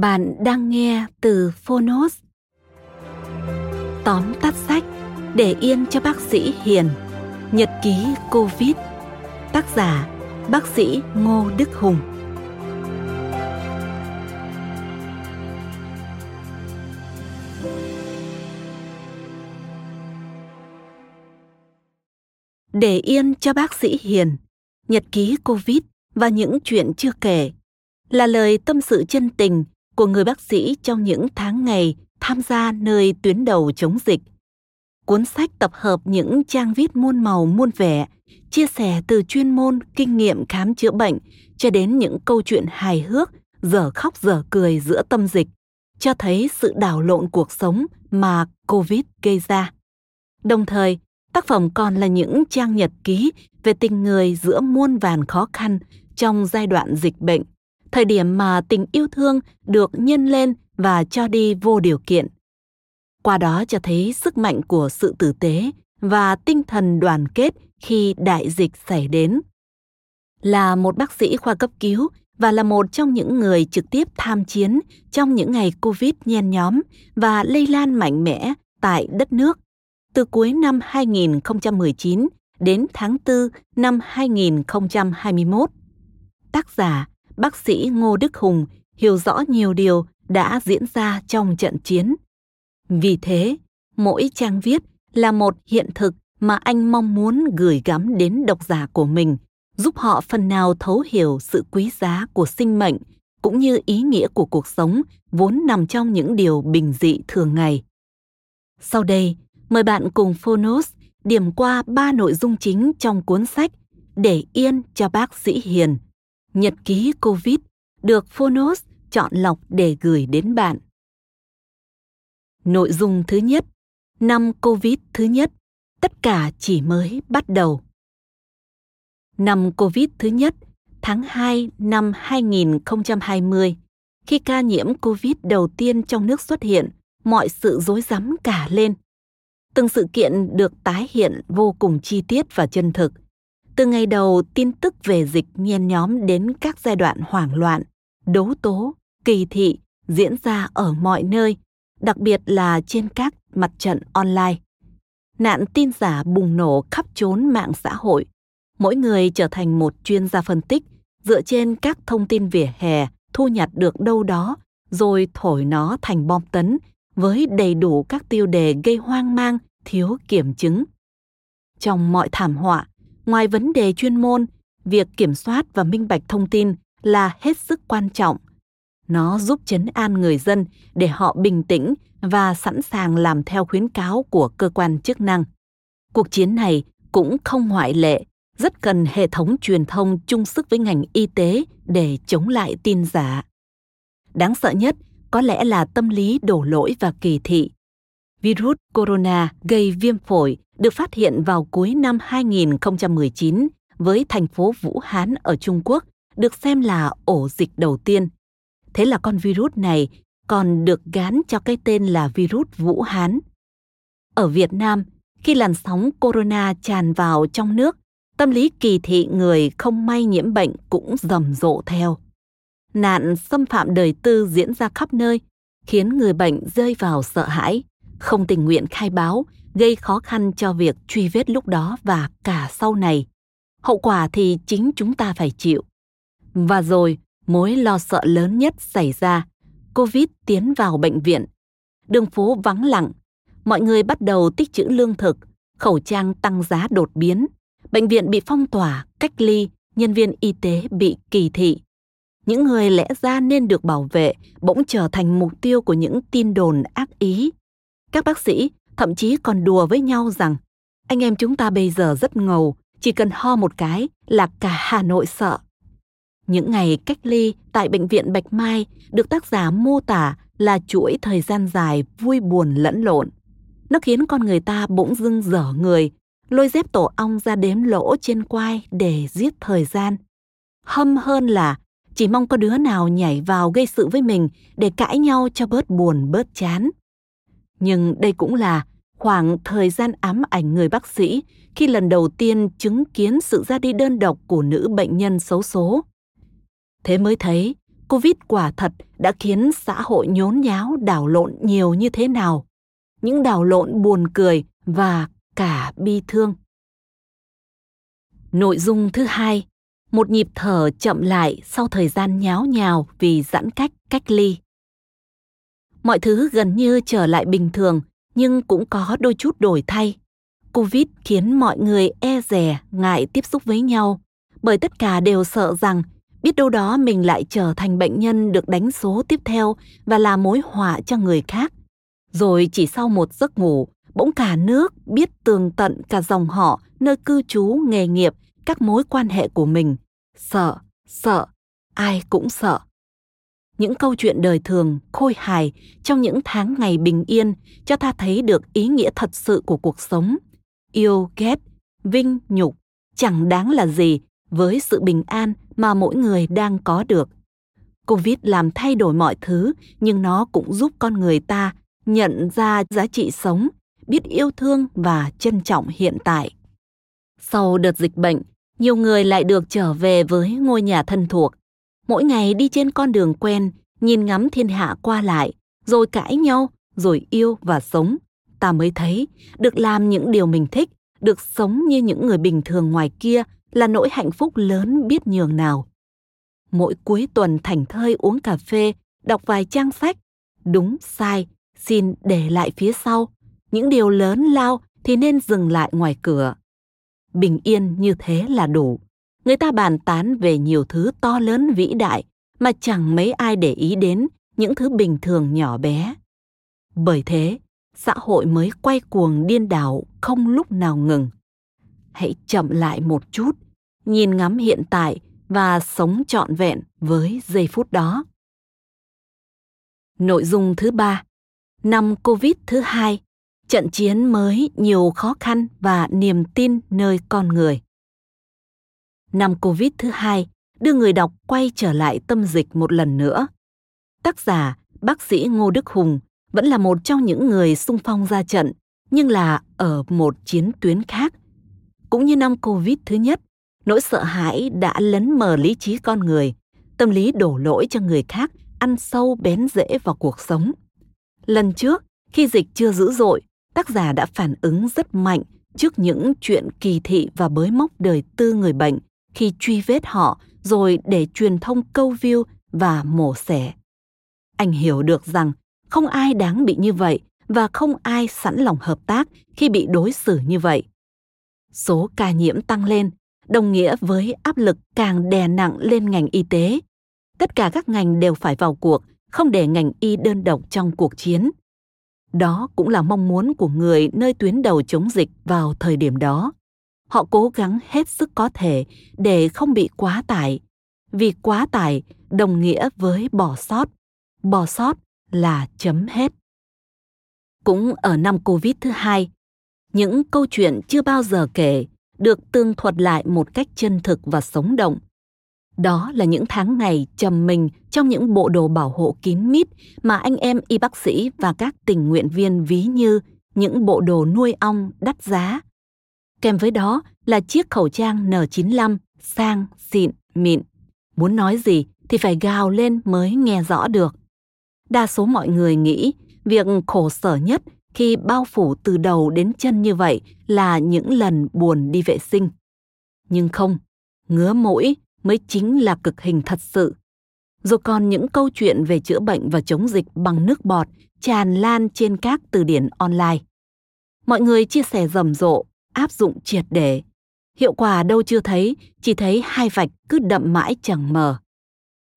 Bạn đang nghe từ Phonos. Tóm tắt sách để yên cho bác sĩ Hiền. Nhật ký Covid. Tác giả, bác sĩ Ngô Đức Hùng. Để yên cho bác sĩ Hiền. Nhật ký Covid và những chuyện chưa kể là lời tâm sự chân tình của người bác sĩ trong những tháng ngày tham gia nơi tuyến đầu chống dịch. Cuốn sách tập hợp những trang viết muôn màu muôn vẻ, chia sẻ từ chuyên môn, kinh nghiệm khám chữa bệnh cho đến những câu chuyện hài hước, dở khóc dở cười giữa tâm dịch, cho thấy sự đảo lộn cuộc sống mà Covid gây ra. Đồng thời, tác phẩm còn là những trang nhật ký về tình người giữa muôn vàn khó khăn trong giai đoạn dịch bệnh thời điểm mà tình yêu thương được nhân lên và cho đi vô điều kiện. Qua đó cho thấy sức mạnh của sự tử tế và tinh thần đoàn kết khi đại dịch xảy đến. Là một bác sĩ khoa cấp cứu và là một trong những người trực tiếp tham chiến trong những ngày Covid nhen nhóm và lây lan mạnh mẽ tại đất nước từ cuối năm 2019 đến tháng 4 năm 2021. Tác giả bác sĩ Ngô Đức Hùng hiểu rõ nhiều điều đã diễn ra trong trận chiến. Vì thế, mỗi trang viết là một hiện thực mà anh mong muốn gửi gắm đến độc giả của mình, giúp họ phần nào thấu hiểu sự quý giá của sinh mệnh cũng như ý nghĩa của cuộc sống vốn nằm trong những điều bình dị thường ngày. Sau đây, mời bạn cùng Phonos điểm qua ba nội dung chính trong cuốn sách Để yên cho bác sĩ Hiền nhật ký COVID được Phonos chọn lọc để gửi đến bạn. Nội dung thứ nhất, năm COVID thứ nhất, tất cả chỉ mới bắt đầu. Năm COVID thứ nhất, tháng 2 năm 2020, khi ca nhiễm COVID đầu tiên trong nước xuất hiện, mọi sự rối rắm cả lên. Từng sự kiện được tái hiện vô cùng chi tiết và chân thực, từ ngày đầu tin tức về dịch nhen nhóm đến các giai đoạn hoảng loạn, đấu tố, kỳ thị diễn ra ở mọi nơi, đặc biệt là trên các mặt trận online. Nạn tin giả bùng nổ khắp chốn mạng xã hội. Mỗi người trở thành một chuyên gia phân tích dựa trên các thông tin vỉa hè thu nhặt được đâu đó rồi thổi nó thành bom tấn với đầy đủ các tiêu đề gây hoang mang, thiếu kiểm chứng. Trong mọi thảm họa, ngoài vấn đề chuyên môn, việc kiểm soát và minh bạch thông tin là hết sức quan trọng. Nó giúp chấn an người dân để họ bình tĩnh và sẵn sàng làm theo khuyến cáo của cơ quan chức năng. Cuộc chiến này cũng không ngoại lệ, rất cần hệ thống truyền thông chung sức với ngành y tế để chống lại tin giả. Đáng sợ nhất có lẽ là tâm lý đổ lỗi và kỳ thị virus corona gây viêm phổi được phát hiện vào cuối năm 2019 với thành phố Vũ Hán ở Trung Quốc được xem là ổ dịch đầu tiên. Thế là con virus này còn được gán cho cái tên là virus Vũ Hán. Ở Việt Nam, khi làn sóng corona tràn vào trong nước, tâm lý kỳ thị người không may nhiễm bệnh cũng rầm rộ theo. Nạn xâm phạm đời tư diễn ra khắp nơi, khiến người bệnh rơi vào sợ hãi, không tình nguyện khai báo, gây khó khăn cho việc truy vết lúc đó và cả sau này. Hậu quả thì chính chúng ta phải chịu. Và rồi, mối lo sợ lớn nhất xảy ra, Covid tiến vào bệnh viện. Đường phố vắng lặng, mọi người bắt đầu tích trữ lương thực, khẩu trang tăng giá đột biến, bệnh viện bị phong tỏa, cách ly, nhân viên y tế bị kỳ thị. Những người lẽ ra nên được bảo vệ bỗng trở thành mục tiêu của những tin đồn ác ý. Các bác sĩ thậm chí còn đùa với nhau rằng anh em chúng ta bây giờ rất ngầu, chỉ cần ho một cái là cả Hà Nội sợ. Những ngày cách ly tại bệnh viện Bạch Mai được tác giả mô tả là chuỗi thời gian dài vui buồn lẫn lộn. Nó khiến con người ta bỗng dưng dở người, lôi dép tổ ong ra đếm lỗ trên quai để giết thời gian. Hâm hơn là chỉ mong có đứa nào nhảy vào gây sự với mình để cãi nhau cho bớt buồn bớt chán. Nhưng đây cũng là khoảng thời gian ám ảnh người bác sĩ khi lần đầu tiên chứng kiến sự ra đi đơn độc của nữ bệnh nhân xấu số. Thế mới thấy, Covid quả thật đã khiến xã hội nhốn nháo đảo lộn nhiều như thế nào. Những đảo lộn buồn cười và cả bi thương. Nội dung thứ hai, một nhịp thở chậm lại sau thời gian nháo nhào vì giãn cách cách ly. Mọi thứ gần như trở lại bình thường, nhưng cũng có đôi chút đổi thay. Covid khiến mọi người e dè, ngại tiếp xúc với nhau, bởi tất cả đều sợ rằng biết đâu đó mình lại trở thành bệnh nhân được đánh số tiếp theo và là mối họa cho người khác. Rồi chỉ sau một giấc ngủ, bỗng cả nước biết tường tận cả dòng họ, nơi cư trú, nghề nghiệp, các mối quan hệ của mình. Sợ, sợ, ai cũng sợ. Những câu chuyện đời thường, khôi hài trong những tháng ngày bình yên cho ta thấy được ý nghĩa thật sự của cuộc sống. Yêu, ghét, vinh, nhục, chẳng đáng là gì với sự bình an mà mỗi người đang có được. Covid làm thay đổi mọi thứ, nhưng nó cũng giúp con người ta nhận ra giá trị sống, biết yêu thương và trân trọng hiện tại. Sau đợt dịch bệnh, nhiều người lại được trở về với ngôi nhà thân thuộc. Mỗi ngày đi trên con đường quen, nhìn ngắm thiên hạ qua lại, rồi cãi nhau, rồi yêu và sống. Ta mới thấy được làm những điều mình thích, được sống như những người bình thường ngoài kia là nỗi hạnh phúc lớn biết nhường nào. Mỗi cuối tuần thành thơi uống cà phê, đọc vài trang sách, đúng sai, xin để lại phía sau. Những điều lớn lao thì nên dừng lại ngoài cửa. Bình yên như thế là đủ. Người ta bàn tán về nhiều thứ to lớn vĩ đại mà chẳng mấy ai để ý đến những thứ bình thường nhỏ bé. Bởi thế, xã hội mới quay cuồng điên đảo không lúc nào ngừng. Hãy chậm lại một chút, nhìn ngắm hiện tại và sống trọn vẹn với giây phút đó. Nội dung thứ ba, năm Covid thứ hai, trận chiến mới nhiều khó khăn và niềm tin nơi con người. Năm Covid thứ hai đưa người đọc quay trở lại tâm dịch một lần nữa. Tác giả, bác sĩ Ngô Đức Hùng vẫn là một trong những người sung phong ra trận, nhưng là ở một chiến tuyến khác. Cũng như năm Covid thứ nhất, nỗi sợ hãi đã lấn mờ lý trí con người, tâm lý đổ lỗi cho người khác ăn sâu bén rễ vào cuộc sống. Lần trước, khi dịch chưa dữ dội, tác giả đã phản ứng rất mạnh trước những chuyện kỳ thị và bới móc đời tư người bệnh khi truy vết họ rồi để truyền thông câu view và mổ xẻ. Anh hiểu được rằng không ai đáng bị như vậy và không ai sẵn lòng hợp tác khi bị đối xử như vậy. Số ca nhiễm tăng lên đồng nghĩa với áp lực càng đè nặng lên ngành y tế. Tất cả các ngành đều phải vào cuộc, không để ngành y đơn độc trong cuộc chiến. Đó cũng là mong muốn của người nơi tuyến đầu chống dịch vào thời điểm đó họ cố gắng hết sức có thể để không bị quá tải. Vì quá tải, đồng nghĩa với bỏ sót. Bỏ sót là chấm hết. Cũng ở năm covid thứ hai, những câu chuyện chưa bao giờ kể được tương thuật lại một cách chân thực và sống động. Đó là những tháng ngày trầm mình trong những bộ đồ bảo hộ kín mít mà anh em y bác sĩ và các tình nguyện viên ví như những bộ đồ nuôi ong đắt giá kèm với đó là chiếc khẩu trang N95 sang, xịn, mịn. Muốn nói gì thì phải gào lên mới nghe rõ được. Đa số mọi người nghĩ việc khổ sở nhất khi bao phủ từ đầu đến chân như vậy là những lần buồn đi vệ sinh. Nhưng không, ngứa mũi mới chính là cực hình thật sự. Rồi còn những câu chuyện về chữa bệnh và chống dịch bằng nước bọt tràn lan trên các từ điển online. Mọi người chia sẻ rầm rộ, áp dụng triệt để. Hiệu quả đâu chưa thấy, chỉ thấy hai vạch cứ đậm mãi chẳng mờ.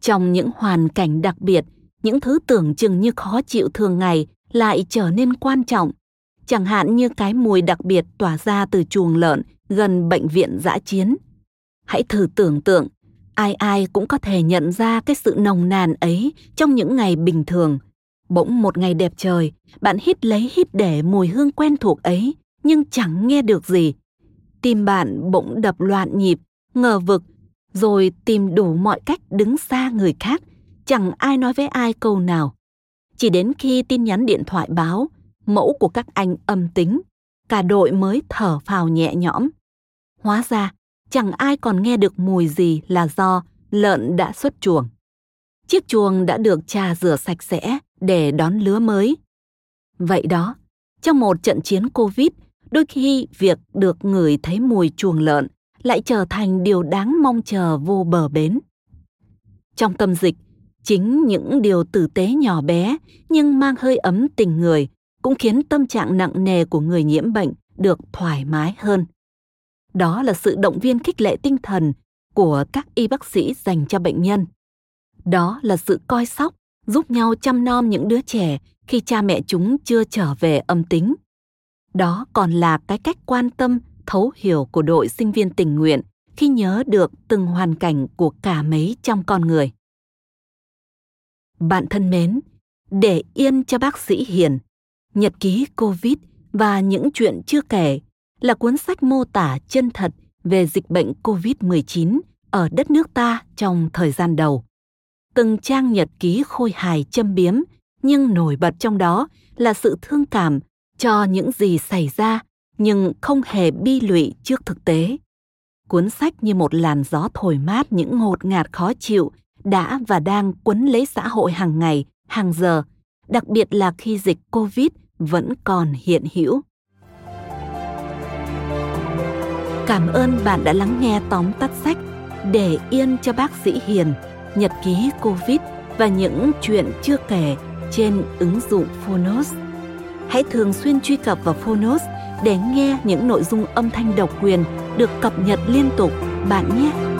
Trong những hoàn cảnh đặc biệt, những thứ tưởng chừng như khó chịu thường ngày lại trở nên quan trọng, chẳng hạn như cái mùi đặc biệt tỏa ra từ chuồng lợn gần bệnh viện dã chiến. Hãy thử tưởng tượng, ai ai cũng có thể nhận ra cái sự nồng nàn ấy trong những ngày bình thường. Bỗng một ngày đẹp trời, bạn hít lấy hít để mùi hương quen thuộc ấy, nhưng chẳng nghe được gì. Tim bạn bỗng đập loạn nhịp, ngờ vực, rồi tìm đủ mọi cách đứng xa người khác, chẳng ai nói với ai câu nào. Chỉ đến khi tin nhắn điện thoại báo mẫu của các anh âm tính, cả đội mới thở phào nhẹ nhõm. Hóa ra, chẳng ai còn nghe được mùi gì là do lợn đã xuất chuồng. Chiếc chuồng đã được trà rửa sạch sẽ để đón lứa mới. Vậy đó, trong một trận chiến Covid, đôi khi việc được người thấy mùi chuồng lợn lại trở thành điều đáng mong chờ vô bờ bến. Trong tâm dịch, chính những điều tử tế nhỏ bé nhưng mang hơi ấm tình người cũng khiến tâm trạng nặng nề của người nhiễm bệnh được thoải mái hơn. Đó là sự động viên khích lệ tinh thần của các y bác sĩ dành cho bệnh nhân. Đó là sự coi sóc giúp nhau chăm nom những đứa trẻ khi cha mẹ chúng chưa trở về âm tính đó còn là cái cách quan tâm thấu hiểu của đội sinh viên tình nguyện khi nhớ được từng hoàn cảnh của cả mấy trong con người bạn thân mến, để yên cho bác sĩ Hiền, nhật ký Covid và những chuyện chưa kể là cuốn sách mô tả chân thật về dịch bệnh Covid-19 ở đất nước ta trong thời gian đầu. Từng trang nhật ký khôi hài châm biếm, nhưng nổi bật trong đó là sự thương cảm cho những gì xảy ra nhưng không hề bi lụy trước thực tế. Cuốn sách như một làn gió thổi mát những ngột ngạt khó chịu đã và đang quấn lấy xã hội hàng ngày, hàng giờ, đặc biệt là khi dịch Covid vẫn còn hiện hữu. Cảm ơn bạn đã lắng nghe tóm tắt sách Để yên cho bác sĩ Hiền, nhật ký Covid và những chuyện chưa kể trên ứng dụng Phonos. Hãy thường xuyên truy cập vào Phonos để nghe những nội dung âm thanh độc quyền được cập nhật liên tục bạn nhé.